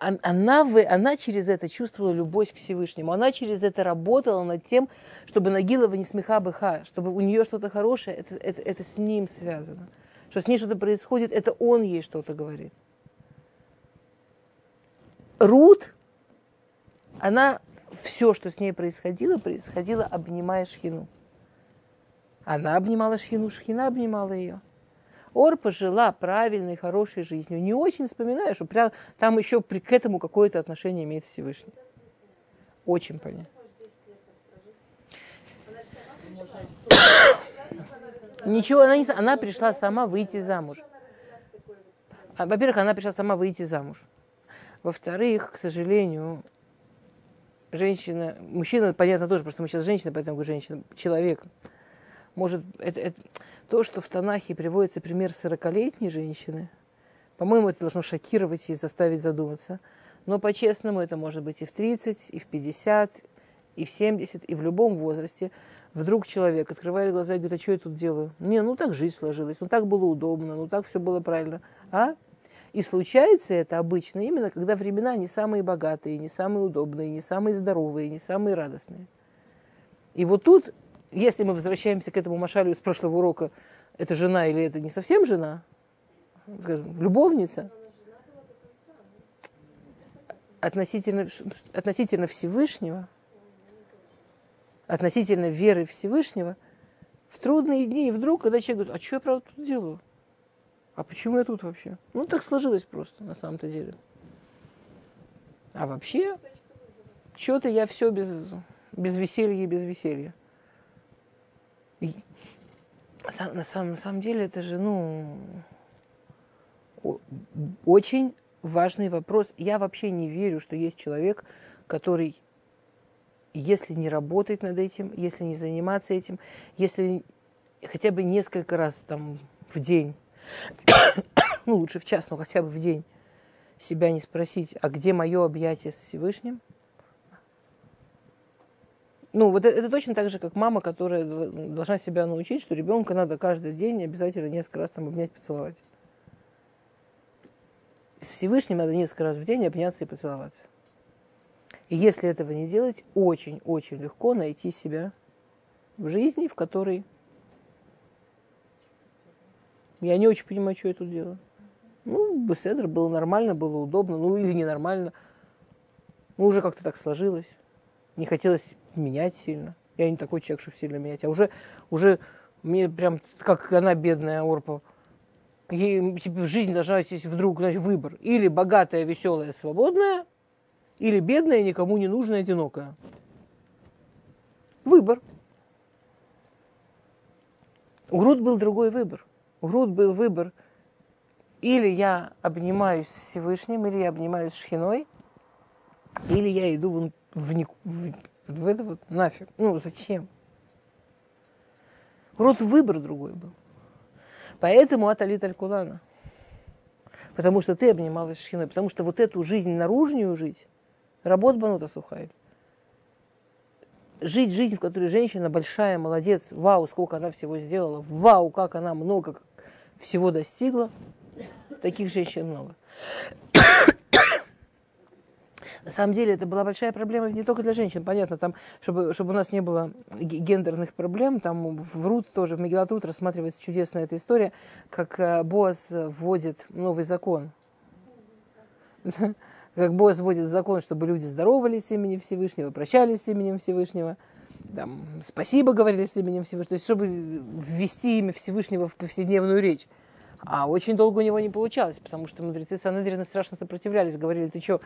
она, она через это чувствовала любовь к Всевышнему. Она через это работала над тем, чтобы Нагилова не смеха быха, чтобы у нее что-то хорошее, это, это, это с ним связано. Что с ней что-то происходит, это он ей что-то говорит. Рут, она все, что с ней происходило, происходило, обнимая Шхину. Она обнимала Шхину, Шхина обнимала ее. Орпа жила правильной, хорошей жизнью. Не очень вспоминаю, что прям там еще при, к этому какое-то отношение имеет Всевышний. Очень понятно. Ничего, она, не, она пришла сама выйти замуж. А, во-первых, она пришла сама выйти замуж. Во-вторых, к сожалению, женщина, мужчина, понятно тоже, потому что мы сейчас женщина, поэтому говорю женщина, человек, может, это, это, то, что в Танахе приводится пример 40-летней женщины, по-моему, это должно шокировать и заставить задуматься. Но по-честному это может быть и в 30, и в 50, и в 70, и в любом возрасте. Вдруг человек открывает глаза и говорит, а что я тут делаю? Не, ну так жизнь сложилась, ну так было удобно, ну так все было правильно. А? И случается это обычно именно, когда времена не самые богатые, не самые удобные, не самые здоровые, не самые радостные. И вот тут, если мы возвращаемся к этому Машалю из прошлого урока, это жена или это не совсем жена, скажем, любовница, относительно, относительно Всевышнего, относительно веры Всевышнего, в трудные дни, и вдруг, когда человек говорит, а что я правда тут делаю? А почему я тут вообще? Ну, так сложилось просто, на самом-то деле. А вообще, что-то я все без, без веселья и без веселья. И, на, самом, на самом деле это же, ну, очень важный вопрос. Я вообще не верю, что есть человек, который, если не работает над этим, если не заниматься этим, если хотя бы несколько раз там в день ну, лучше в час, но хотя бы в день себя не спросить, а где мое объятие с Всевышним? Ну, вот это, это точно так же, как мама, которая должна себя научить, что ребенка надо каждый день обязательно несколько раз там обнять, поцеловать. С Всевышним надо несколько раз в день обняться и поцеловаться. И если этого не делать, очень-очень легко найти себя в жизни, в которой я не очень понимаю, что я тут делаю. Ну, беседр было нормально, было удобно, ну или ненормально. Ну, уже как-то так сложилось. Не хотелось менять сильно. Я не такой человек, чтобы сильно менять. А уже, уже мне прям, как она бедная Орпа, ей типа, жизнь должна быть вдруг значит, выбор. Или богатая, веселая, свободная, или бедная, никому не нужная, одинокая. Выбор. У Груд был другой выбор. У Груд был выбор. Или я обнимаюсь с Всевышним, или я обнимаюсь с Шхиной, или я иду в, в, в, в это вот нафиг. Ну, зачем? Род выбор другой был. Поэтому Аталит Аль-Кулана. Потому что ты обнималась Шхиной. Потому что вот эту жизнь наружную жить, работа банута сухая. Жить жизнь, в которой женщина большая, молодец, вау, сколько она всего сделала, вау, как она много всего достигла. Таких женщин много. На самом деле это была большая проблема не только для женщин, понятно, там, чтобы, чтобы у нас не было гендерных проблем, там в Рут тоже, в Мегилат рассматривается чудесная эта история, как э, Боас вводит новый закон. Как Боас вводит закон, чтобы люди здоровались с именем Всевышнего, прощались с именем Всевышнего, там, спасибо говорили с именем Всевышнего, то есть чтобы ввести имя Всевышнего в повседневную речь. А очень долго у него не получалось, потому что мудрецы Санедрина страшно сопротивлялись, говорили, ты что,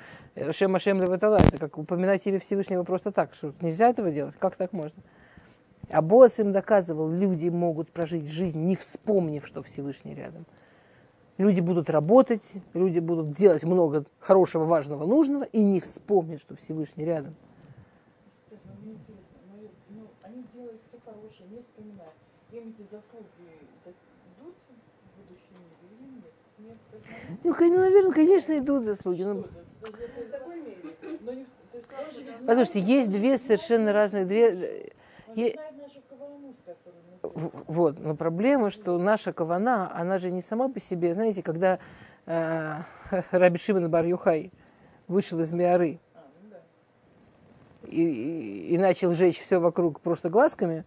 Шем Ашем Леватала, это как упоминать имя Всевышнего просто так, что нельзя этого делать, как так можно? А Босс им доказывал, люди могут прожить жизнь, не вспомнив, что Всевышний рядом. Люди будут работать, люди будут делать много хорошего, важного, нужного, и не вспомнят, что Всевышний рядом. Они делают все хорошее, не вспоминая. Им эти заслуги Ну, ну, наверное, конечно, идут заслуги. Но... Послушайте, есть две совершенно разных... Две... Е... Вот, но проблема, что наша кавана, она же не сама по себе. Знаете, когда э, Раби Шимон бар Юхай вышел из Миары и, и, и начал жечь все вокруг просто глазками,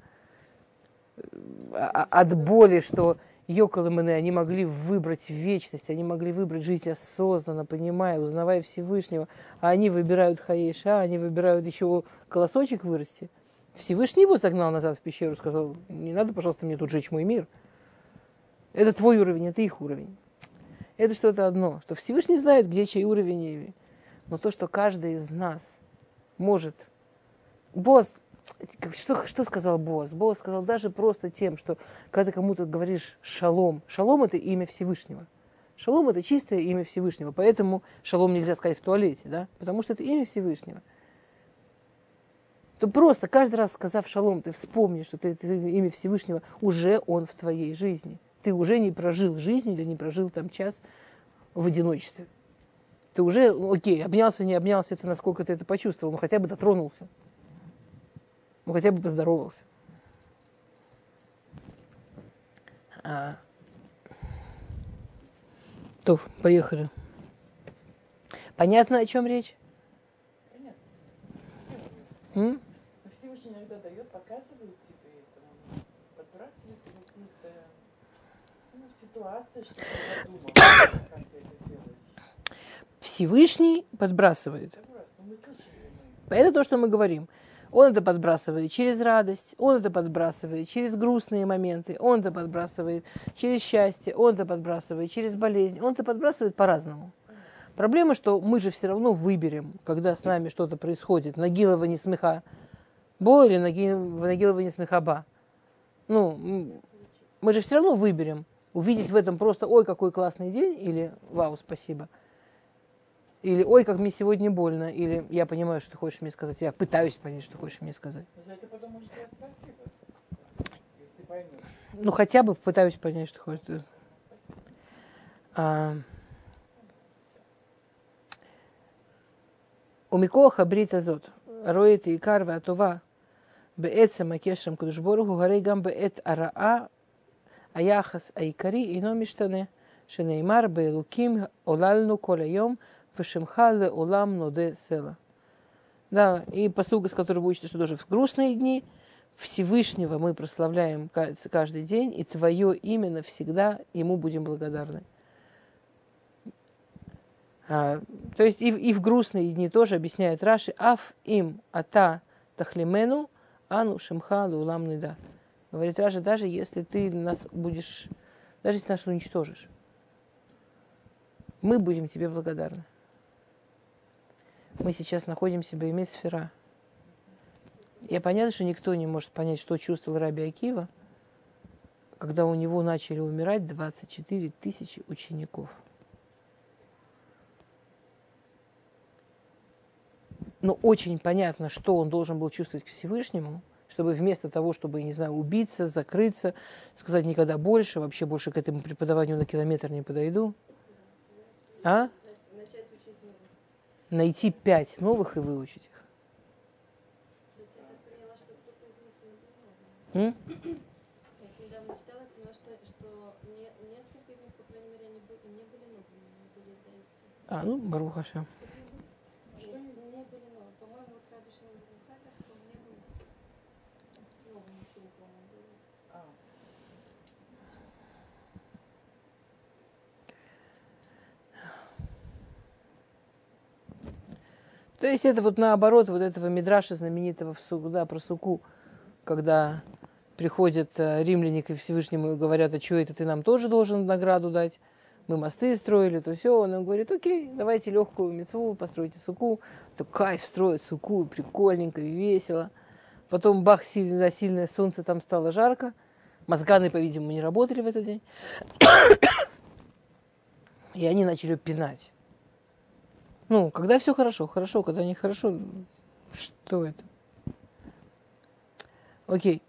а, от боли, что Йокол и они могли выбрать вечность, они могли выбрать жизнь осознанно, понимая, узнавая Всевышнего, а они выбирают Хаеша, они выбирают еще колосочек вырасти. Всевышний его загнал назад в пещеру, сказал, не надо, пожалуйста, мне тут жечь мой мир. Это твой уровень, это их уровень. Это что-то одно, что Всевышний знает, где чей уровень, но то, что каждый из нас может. Босс что, что сказал Боас? Боас сказал даже просто тем, что когда ты кому-то говоришь шалом, шалом это имя Всевышнего. Шалом это чистое имя Всевышнего, поэтому шалом нельзя сказать в туалете, да? потому что это имя Всевышнего. то просто каждый раз сказав шалом, ты вспомни, что ты, ты имя Всевышнего, уже он в твоей жизни. Ты уже не прожил жизнь или не прожил там час в одиночестве. Ты уже, окей, обнялся, не обнялся, это насколько ты это почувствовал, но хотя бы дотронулся. Ну, хотя бы поздоровался. А... То, поехали. Понятно, о чем речь? Понятно. М? Всевышний иногда дает, показывает тебе это, подбрасывает тебе какие-то ну, ситуации, что ты задумал, как ты это делаешь. Всевышний подбрасывает. Это то, что мы говорим. Он это подбрасывает через радость, он это подбрасывает через грустные моменты, он это подбрасывает через счастье, он это подбрасывает через болезнь, он это подбрасывает по-разному. Проблема, что мы же все равно выберем, когда с нами что-то происходит. Нагилова не смеха бо или Нагилова не смеха ба. Ну, мы же все равно выберем, увидеть в этом просто «Ой, какой классный день» или «Вау, спасибо». Или «Ой, как мне сегодня больно», или «Я понимаю, что ты хочешь мне сказать», «Я пытаюсь понять, что ты хочешь мне сказать». За это потом можешь сказать спасибо, если ты поймешь. Ну, хотя бы пытаюсь понять, что хочешь. А... ומכוח הברית הזאת רואה את העיקר והטובה בעצם הקשר עם קדוש ברוך הוא, הרי גם בעת הרעה היחס העיקרי אינו משתנה, שנאמר באלוקים עוללנו כל היום Пашимха ле улам ноде села. Да, и посуга, с которой вы учите, что даже в грустные дни Всевышнего мы прославляем каждый день, и Твое имя навсегда Ему будем благодарны. А, то есть и, и в грустные дни тоже объясняет Раши, аф им ата тахлимену ану шимха лулам нида. Говорит Раши, даже если ты нас будешь, даже если нас уничтожишь, мы будем тебе благодарны мы сейчас находимся в Бейме Сфера. Я понятно, что никто не может понять, что чувствовал Раби Акива, когда у него начали умирать 24 тысячи учеников. Но очень понятно, что он должен был чувствовать к Всевышнему, чтобы вместо того, чтобы, не знаю, убиться, закрыться, сказать никогда больше, вообще больше к этому преподаванию на километр не подойду. А? Найти пять новых и выучить их. М? Я недавно читала, поняла, что, что не, несколько из них, по крайней мере, они были, не были новыми, они были истины. А, ну, Барухаша. Что не были новые? По-моему, вот Раби Шимон Бухатов, он не был новым учеником. Он был А, То есть это вот наоборот вот этого мидраша знаменитого в Суку, да, про Суку, когда приходят э, римляне к Всевышнему и говорят, а что это ты нам тоже должен награду дать? Мы мосты строили, то все. Он им говорит, окей, давайте легкую мецву, постройте суку. То кайф строить суку, прикольненько, весело. Потом бах, сильное, сильное солнце, там стало жарко. Мозганы, по-видимому, не работали в этот день. И они начали пинать. Ну, когда все хорошо, хорошо, когда не хорошо, что это? Окей.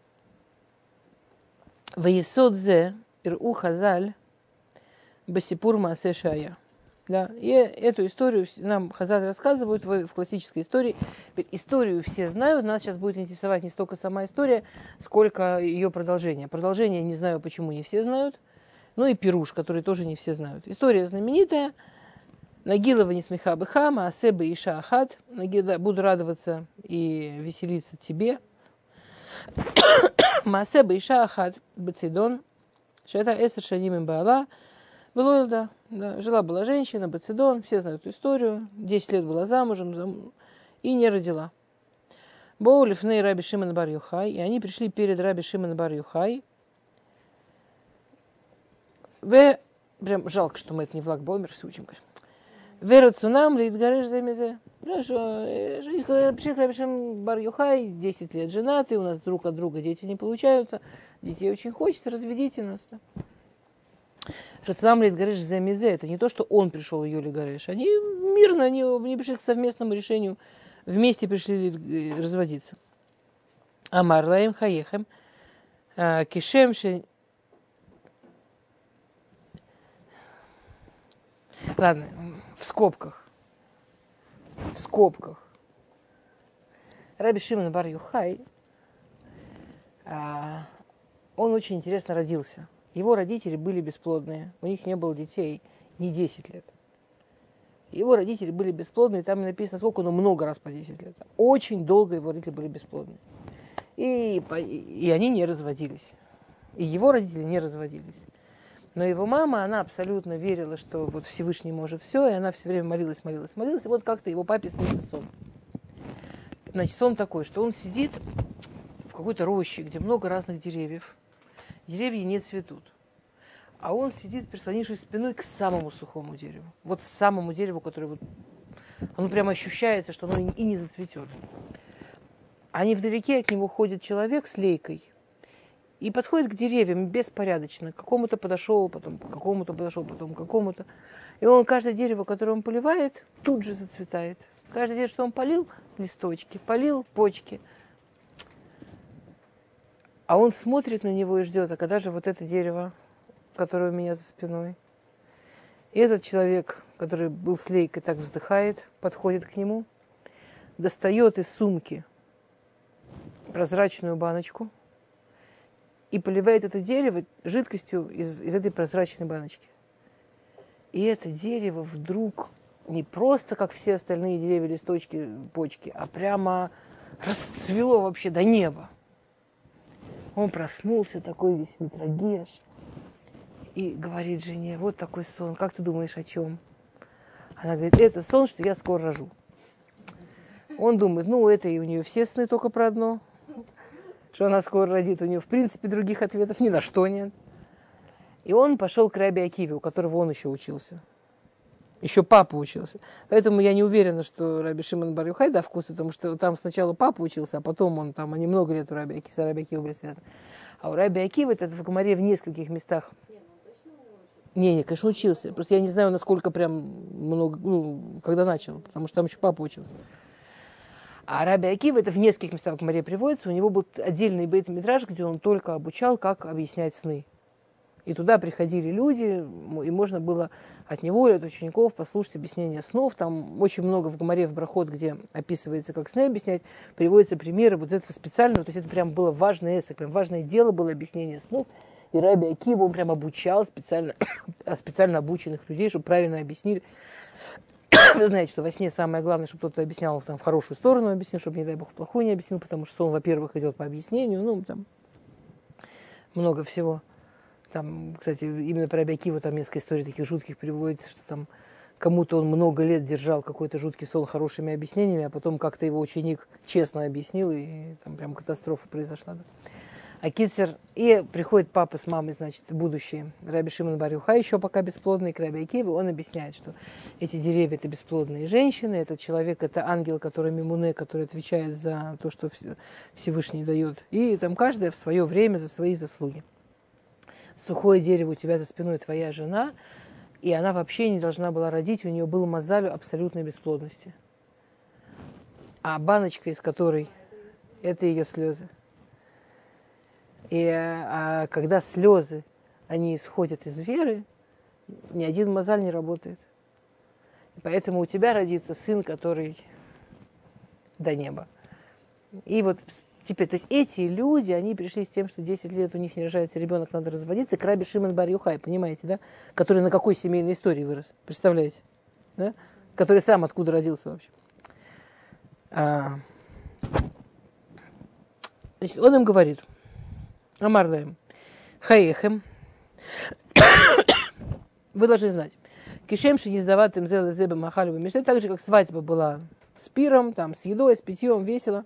Ваесодзе иру хазаль басипур маасе шая. Да, и эту историю нам Хазаль рассказывают в, в классической истории. Историю все знают, нас сейчас будет интересовать не столько сама история, сколько ее продолжение. Продолжение не знаю, почему не все знают, ну и Пируш, который тоже не все знают. История знаменитая – Нагилова не смеха быхама, а себе и шахат. Нагила, буду радоваться и веселиться тебе. Маасеба и шахат бацидон. Шета эсер шаним баала. Было, да, жила была женщина, Бацидон, все знают эту историю, 10 лет была замужем зам... и не родила. Боулиф ней Раби Шимон бар Юхай, и они пришли перед Раби Шимон бар Юхай. В... Прям жалко, что мы это не в Лагбомер все учим, конечно. Верацунам литгареш замезе. Жизнь Рабишем Бар Юхай, 10 лет женаты, у нас друг от друга дети не получаются, детей очень хочется, разведите нас. Да. Рацунам литгареш замезе, это не то, что он пришел ее лигареш, они мирно, они, они пришли к совместному решению, вместе пришли разводиться. Амар лаим хаехем. а, Кишем ше... Ладно, скобках. В скобках. Раби Шимон бар Юхай, а, он очень интересно родился. Его родители были бесплодные, у них не было детей не 10 лет. Его родители были бесплодные, там написано сколько, но много раз по 10 лет. Очень долго его родители были бесплодны. И, и они не разводились. И его родители не разводились. Но его мама, она абсолютно верила, что вот Всевышний может все, и она все время молилась, молилась, молилась. И вот как-то его папе снится сон. Значит, сон такой, что он сидит в какой-то роще, где много разных деревьев. Деревья не цветут. А он сидит, прислонившись спиной к самому сухому дереву. Вот самому дереву, которое вот... Оно прямо ощущается, что оно и не зацветет. А невдалеке от него ходит человек с лейкой и подходит к деревьям беспорядочно. К какому-то подошел, потом к какому-то подошел, потом к какому-то. И он каждое дерево, которое он поливает, тут же зацветает. Каждое дерево, что он полил, листочки, полил почки. А он смотрит на него и ждет, а когда же вот это дерево, которое у меня за спиной. И этот человек, который был с лейкой, так вздыхает, подходит к нему, достает из сумки прозрачную баночку и поливает это дерево жидкостью из, из этой прозрачной баночки. И это дерево вдруг не просто, как все остальные деревья, листочки, почки, а прямо расцвело вообще до неба. Он проснулся такой весь метрогеш и говорит жене, вот такой сон, как ты думаешь о чем? Она говорит, это сон, что я скоро рожу. Он думает, ну это и у нее все сны только про одно, что она скоро родит. У нее в принципе других ответов ни на что нет. И он пошел к Раби Акиве, у которого он еще учился. Еще папа учился. Поэтому я не уверена, что Раби Шимон бар да вкус, потому что там сначала папа учился, а потом он там, они много лет у Раби Акива, с Раби Акива были связаны. А у Раби Акива это в Гамаре в нескольких местах. Не, не, конечно, учился. Просто я не знаю, насколько прям много, ну, когда начал, потому что там еще папа учился. А Раби Акива, это в нескольких местах в Гамаре приводится, у него был отдельный бейт-метраж, где он только обучал, как объяснять сны. И туда приходили люди, и можно было от него или от учеников послушать объяснение снов. Там очень много в Гамаре, в Брахот, где описывается, как сны объяснять, приводятся примеры вот этого специального. То есть это прям было важное эссе, прям важное дело было объяснение снов. И Раби Акива, он прям обучал специально, специально обученных людей, чтобы правильно объяснили. Вы знаете, что во сне самое главное, чтобы кто-то объяснял там, в хорошую сторону объяснил, чтобы, не дай бог, в плохую не объяснил, потому что сон, во-первых, идет по объяснению, ну, там много всего. Там, кстати, именно про Абиакива там несколько историй таких жутких приводится, что там кому-то он много лет держал какой-то жуткий сон хорошими объяснениями, а потом как-то его ученик честно объяснил, и там прям катастрофа произошла. Да. А Китсер, и приходит папа с мамой, значит, будущие, Раби Шимон Барюха, еще пока бесплодный, к Раби Акиве, он объясняет, что эти деревья – это бесплодные женщины, этот человек – это ангел, который Мимуне, который отвечает за то, что Всевышний дает. И там каждая в свое время за свои заслуги сухое дерево у тебя за спиной твоя жена, и она вообще не должна была родить, у нее был мозаль абсолютной бесплодности. А баночка, из которой это ее слезы. И а, когда слезы, они исходят из веры, ни один мозаль не работает. И поэтому у тебя родится сын, который до неба. И вот Теперь, то есть эти люди, они пришли с тем, что 10 лет у них не рожается ребенок, надо разводиться, к Раби Шимон бар Юхай, понимаете, да? Который на какой семейной истории вырос, представляете? Да? Который сам откуда родился вообще. А, значит, он им говорит, Амардаем, Хаехем, вы должны знать, сдавать им зелы зебе махалевы мечты, так же, как свадьба была с пиром, там, с едой, с питьем, весело,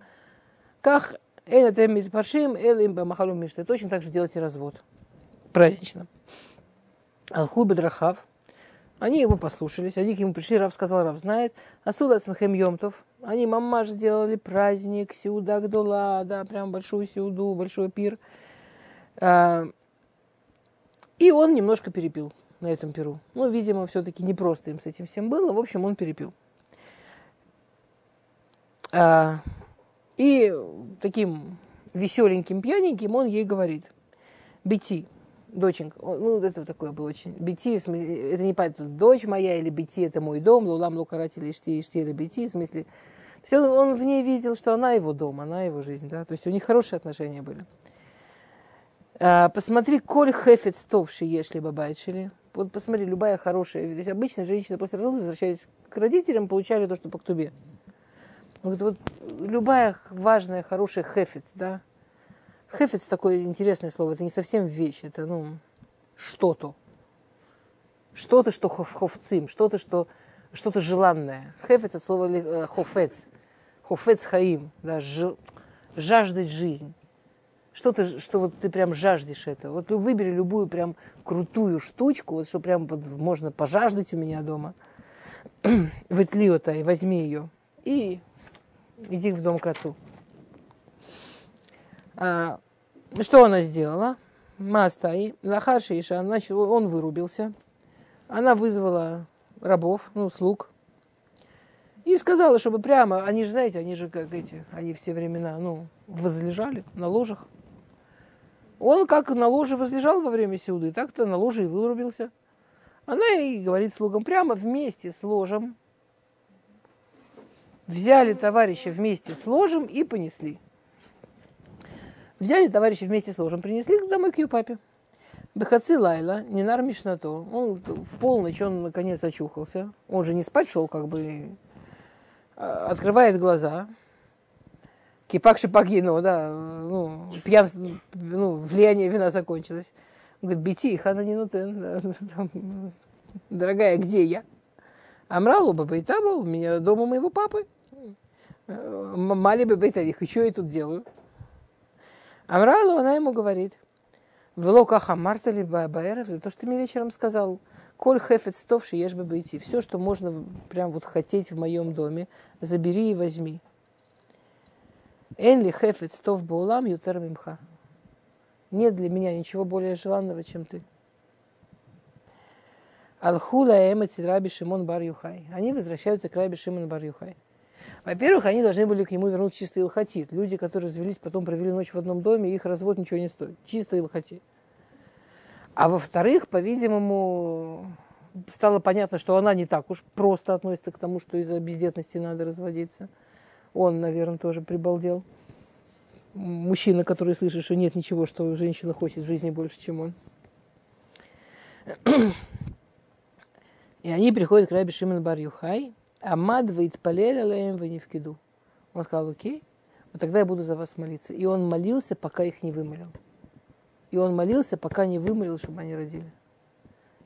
как это паршим, элим бамахалу мишты. Точно так же делайте развод. Празднично. Алху бедрахав. Они его послушались, они к нему пришли, Рав сказал, Рав знает. Асуда смехем Йомтов. Они мамаш сделали праздник, сиуда гдула, да, прям большую сиуду, большой пир. А, и он немножко перепил на этом пиру. Ну, видимо, все-таки не просто им с этим всем было. В общем, он перепил. А, и таким веселеньким, пьяненьким, он ей говорит, בתי, доченька, ну, это такое было очень, בתי, это не понятно, дочь моя или ביתי, это мой дом, לעולם לא קראתי, אשתי, אשתי אלא ביתי, в смысле, есть он, он в ней видел, что она его дом, она его жизнь, да, то есть у них хорошие отношения были. А, посмотри, коль хефец товши, если бабайчили. Вот посмотри, любая хорошая, есть обычно женщины после развода возвращались к родителям, получали то, что по ктубе. Вот, вот любая важная, хорошая хефец, да. Хефец такое интересное слово, это не совсем вещь, это, ну, что-то. Что-то, что хоф- хофцим, что-то, что, что-то желанное. Хефец от слова э, хофец. Хофец хаим, да, жаждать жизнь. Что-то, что вот ты прям жаждешь этого. Вот выбери любую прям крутую штучку, вот что прям вот можно пожаждать у меня дома. Ветлиота и возьми ее. И иди в дом к отцу. А, что она сделала? Мастай, Лахарша Иша, значит, он вырубился. Она вызвала рабов, ну, слуг. И сказала, чтобы прямо, они же, знаете, они же как эти, они все времена, ну, возлежали на ложах. Он как на ложе возлежал во время сюды, так-то на ложе и вырубился. Она и говорит слугам прямо вместе с ложем. Взяли товарища вместе с ложем и понесли. Взяли товарища вместе с ложем, принесли домой к ее папе. Бехаци Лайла, Нинар Мишнато. Он в полночь, он наконец очухался. Он же не спать шел, как бы. А, Открывает глаза. Кипак шипак ено, да, ну, пьянство, ну, влияние вина закончилось. Он говорит, бити, хана не нутен. Дорогая, где я? Амралу бабайтаба, у меня дома моего папы. Мали бабайтавих, и что я тут делаю? Амралу, она ему говорит, Велока хамарта ли баэров, то, что ты мне вечером сказал, коль хефец товши, ешь бы. Все, что можно прям вот хотеть в моем доме, забери и возьми. Энли хефец тов баулам ютер мимха. Нет для меня ничего более желанного, чем ты. Алхула эма раби Шимон бар Юхай. Они возвращаются к раби Шимон бар Юхай. Во-первых, они должны были к нему вернуть чистый илхатит. Люди, которые развелись, потом провели ночь в одном доме, их развод ничего не стоит. Чистый илхатит. А во-вторых, по-видимому, стало понятно, что она не так уж просто относится к тому, что из-за бездетности надо разводиться. Он, наверное, тоже прибалдел. Мужчина, который слышит, что нет ничего, что женщина хочет в жизни больше, чем он. И они приходят к Раби Шимон бар Юхай, Амад ваитпалель алеем ванивкиду. Он сказал, окей, вот тогда я буду за вас молиться. И он молился, пока их не вымолил. И он молился, пока не вымолил, чтобы они родили.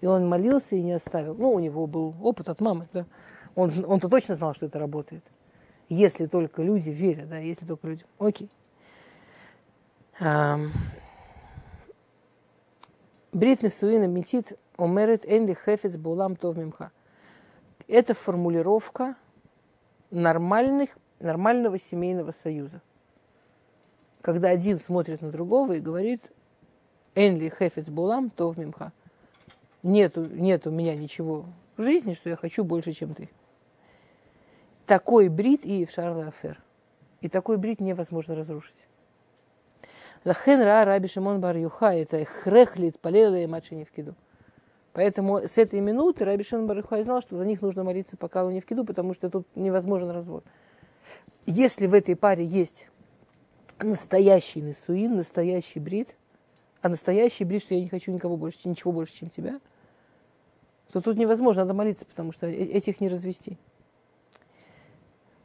И он молился и не оставил. Ну, у него был опыт от мамы, да. Он, он-то точно знал, что это работает. Если только люди верят, да, если только люди. Окей. Ам. Брит Несуина Метит Омерет Энли Хефец Булам Тов Мимха. Это формулировка нормальных, нормального семейного союза. Когда один смотрит на другого и говорит Энли Хефец Булам Тов Мимха. Нет, нет у меня ничего в жизни, что я хочу больше, чем ты. Такой брит и в Шарла Афер. И такой брит невозможно разрушить. Лахен ра раби Шимон бар Юхай, это хрехлит полела и мачи не вкиду. Поэтому с этой минуты Раби Шимон бар Юхай знал, что за них нужно молиться пока не вкиду, потому что тут невозможен развод. Если в этой паре есть настоящий несуин, настоящий брит, а настоящий брит, что я не хочу никого больше, ничего больше, чем тебя, то тут невозможно, надо молиться, потому что э- этих не развести.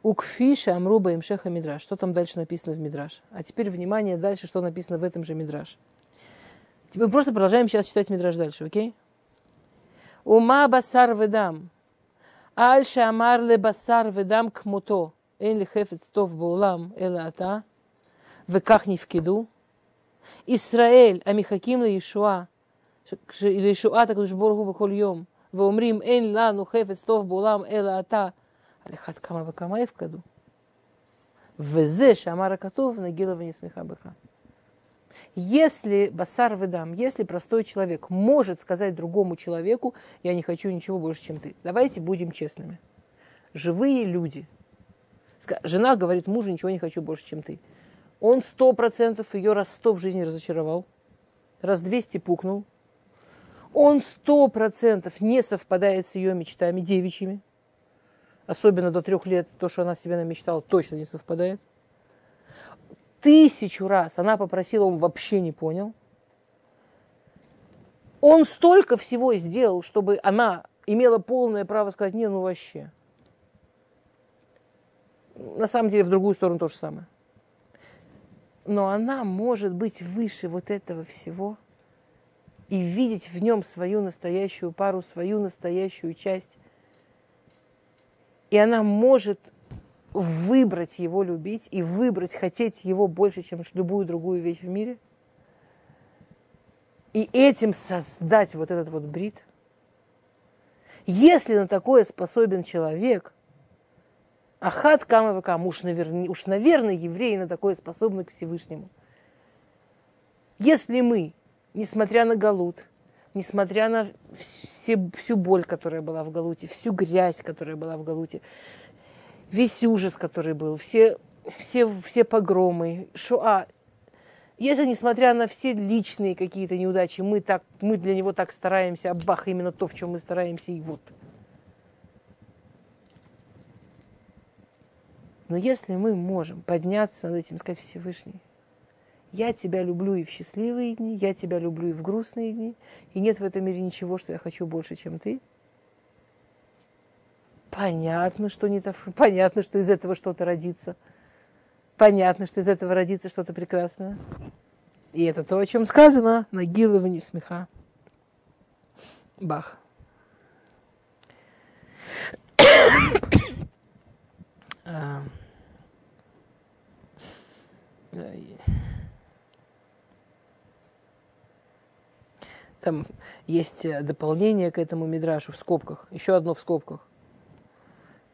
Укфиша Амруба Имшеха Мидраш. Что там дальше написано в Мидраш? А теперь внимание дальше, что написано в этом же Мидраш. Теперь мы просто продолжаем сейчас читать Мидраш дальше, окей? Ума басар ведам. Аль шамар ле басар ведам кмуто. Эн ли хефец тов баулам эла ата. וכך נפקדו. ישראל המחכים לישועה, ש- לישועת הקדוש ברוך הוא בכל יום, ואומרים אין לנו חפץ טוב בעולם אלא אתה, על אחת כמה וכמה יפקדו. וזה שאמר הכתוב, נגילה ונשמחה בך. Если басар выдам, если простой человек может сказать другому человеку, я не хочу ничего больше, чем ты. Давайте будем честными. Живые люди. Ска- Жена говорит мужу, ничего не хочу больше, чем ты. Он сто процентов ее раз сто в жизни разочаровал, раз двести пукнул. Он сто процентов не совпадает с ее мечтами девичьими. Особенно до трех лет то, что она себе намечтала, точно не совпадает. Тысячу раз она попросила, он вообще не понял. Он столько всего сделал, чтобы она имела полное право сказать, не, ну вообще. На самом деле в другую сторону то же самое. Но она может быть выше вот этого всего и видеть в нем свою настоящую пару, свою настоящую часть. И она может выбрать его любить и выбрать хотеть его больше, чем любую другую вещь в мире. И этим создать вот этот вот брит. Если на такое способен человек, Ахат Камавакам, уж, наверное, уж, наверное, евреи на такое способны к Всевышнему. Если мы, несмотря на Галут, несмотря на все, всю боль, которая была в Галуте, всю грязь, которая была в Галуте, весь ужас, который был, все, все, все погромы, шуа. Если, несмотря на все личные какие-то неудачи, мы, так, мы для него так стараемся, а бах, именно то, в чем мы стараемся, и вот. Но если мы можем подняться над этим, сказать Всевышний, я тебя люблю и в счастливые дни, я тебя люблю и в грустные дни, и нет в этом мире ничего, что я хочу больше, чем ты – Понятно, что не так. Понятно, что из этого что-то родится. Понятно, что из этого родится что-то прекрасное. И это то, о чем сказано. Нагилова не смеха. Бах. А. Там есть дополнение к этому мидрашу в скобках. Еще одно в скобках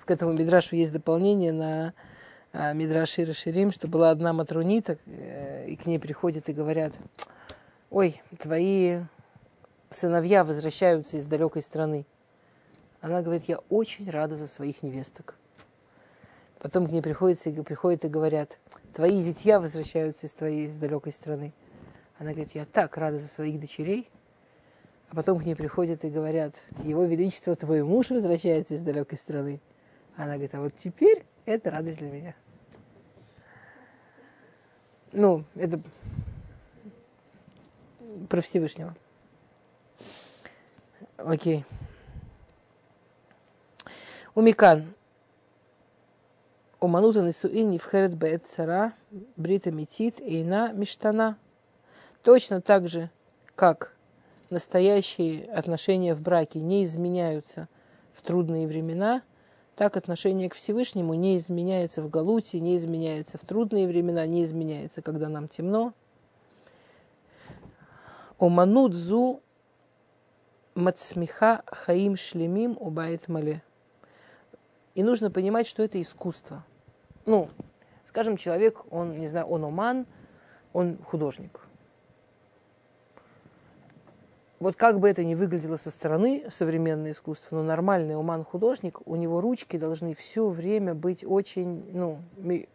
к этому мидрашу есть дополнение на а, мидраш Ира Ширим, что была одна матрунита, э, и к ней приходят и говорят, ой, твои сыновья возвращаются из далекой страны. Она говорит, я очень рада за своих невесток. Потом к ней приходится, приходят и говорят, твои зятья возвращаются из твоей из далекой страны. Она говорит, я так рада за своих дочерей. А потом к ней приходят и говорят, его величество, твой муж возвращается из далекой страны. Она говорит, а вот теперь это радость для меня. Ну, это про Всевышнего. Окей. Умикан. Уманута несуини в херет беет цара, брита метит, эйна миштана. Точно так же, как настоящие отношения в браке не изменяются в трудные времена – так отношение к Всевышнему не изменяется в Галуте, не изменяется в трудные времена, не изменяется, когда нам темно. Оманудзу мацмиха хаим шлемим убает мале. И нужно понимать, что это искусство. Ну, скажем, человек, он, не знаю, он оман, он художник вот как бы это ни выглядело со стороны современное искусство, но нормальный уман-художник, у него ручки должны все время быть очень, ну, ми.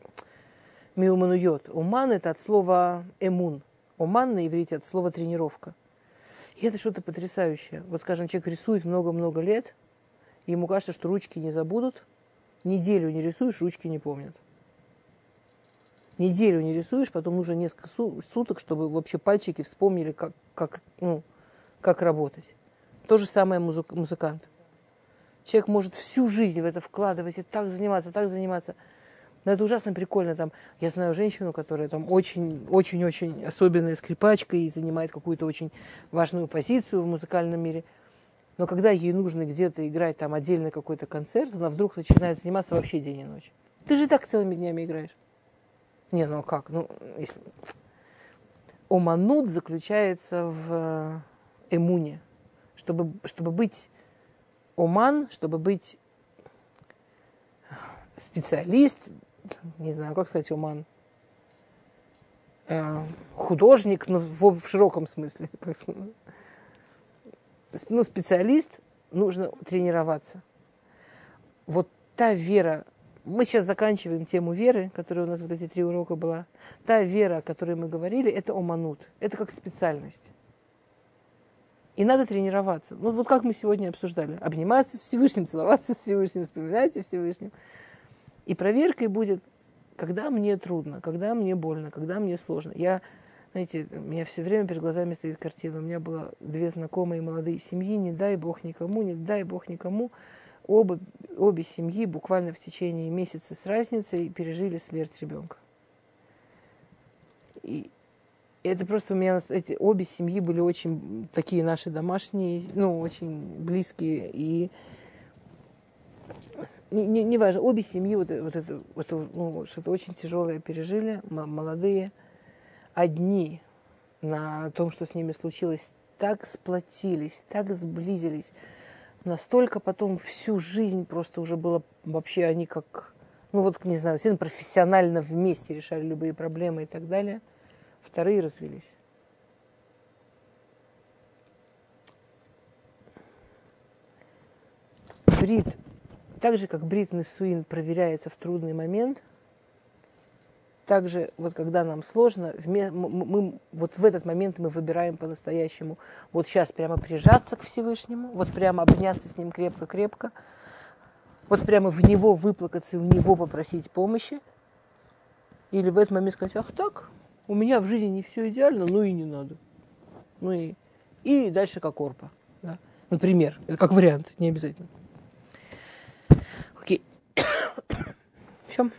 Уман – это от слова эмун. Уман на иврите от слова тренировка. И это что-то потрясающее. Вот, скажем, человек рисует много-много лет, ему кажется, что ручки не забудут. Неделю не рисуешь, ручки не помнят. Неделю не рисуешь, потом нужно несколько суток, чтобы вообще пальчики вспомнили, как, как ну, как работать. То же самое музык, музыкант. Человек может всю жизнь в это вкладывать и так заниматься, так заниматься. Но это ужасно прикольно. Там, я знаю женщину, которая там очень-очень-очень особенная скрипачка и занимает какую-то очень важную позицию в музыкальном мире. Но когда ей нужно где-то играть там отдельный какой-то концерт, она вдруг начинает заниматься вообще день и ночь. Ты же так целыми днями играешь. Не, ну а как? Ну, если... Оманут заключается в эмуне, чтобы, чтобы быть оман, чтобы быть специалист, не знаю, как сказать оман, э, художник, ну, в, в широком смысле, ну, специалист, нужно тренироваться. Вот та вера, мы сейчас заканчиваем тему веры, которая у нас вот эти три урока была. Та вера, о которой мы говорили, это оманут. Это как специальность. И надо тренироваться. Ну, вот как мы сегодня обсуждали. Обниматься с Всевышним, целоваться с Всевышним, вспоминать о Всевышнем. И проверкой будет, когда мне трудно, когда мне больно, когда мне сложно. Я, знаете, у меня все время перед глазами стоит картина. У меня было две знакомые молодые семьи, не дай бог никому, не дай бог никому. Оба, обе семьи буквально в течение месяца с разницей пережили смерть ребенка. И это просто у меня эти, обе семьи были очень такие наши домашние, ну, очень близкие. И не, не, важно, обе семьи вот, вот это, вот, ну, что-то очень тяжелое пережили, молодые. Одни на том, что с ними случилось, так сплотились, так сблизились. Настолько потом всю жизнь просто уже было вообще они как, ну вот, не знаю, все профессионально вместе решали любые проблемы и так далее – вторые развелись. Брит, так же как брит Несуин проверяется в трудный момент, также вот когда нам сложно, мы, мы, вот в этот момент мы выбираем по-настоящему, вот сейчас прямо прижаться к Всевышнему, вот прямо обняться с ним крепко-крепко, вот прямо в него выплакаться и у него попросить помощи, или в этот момент сказать, ах так, у меня в жизни не все идеально, ну и не надо. Ну и, и дальше как орпа. Да? Например, это как вариант, не обязательно. Окей. Все.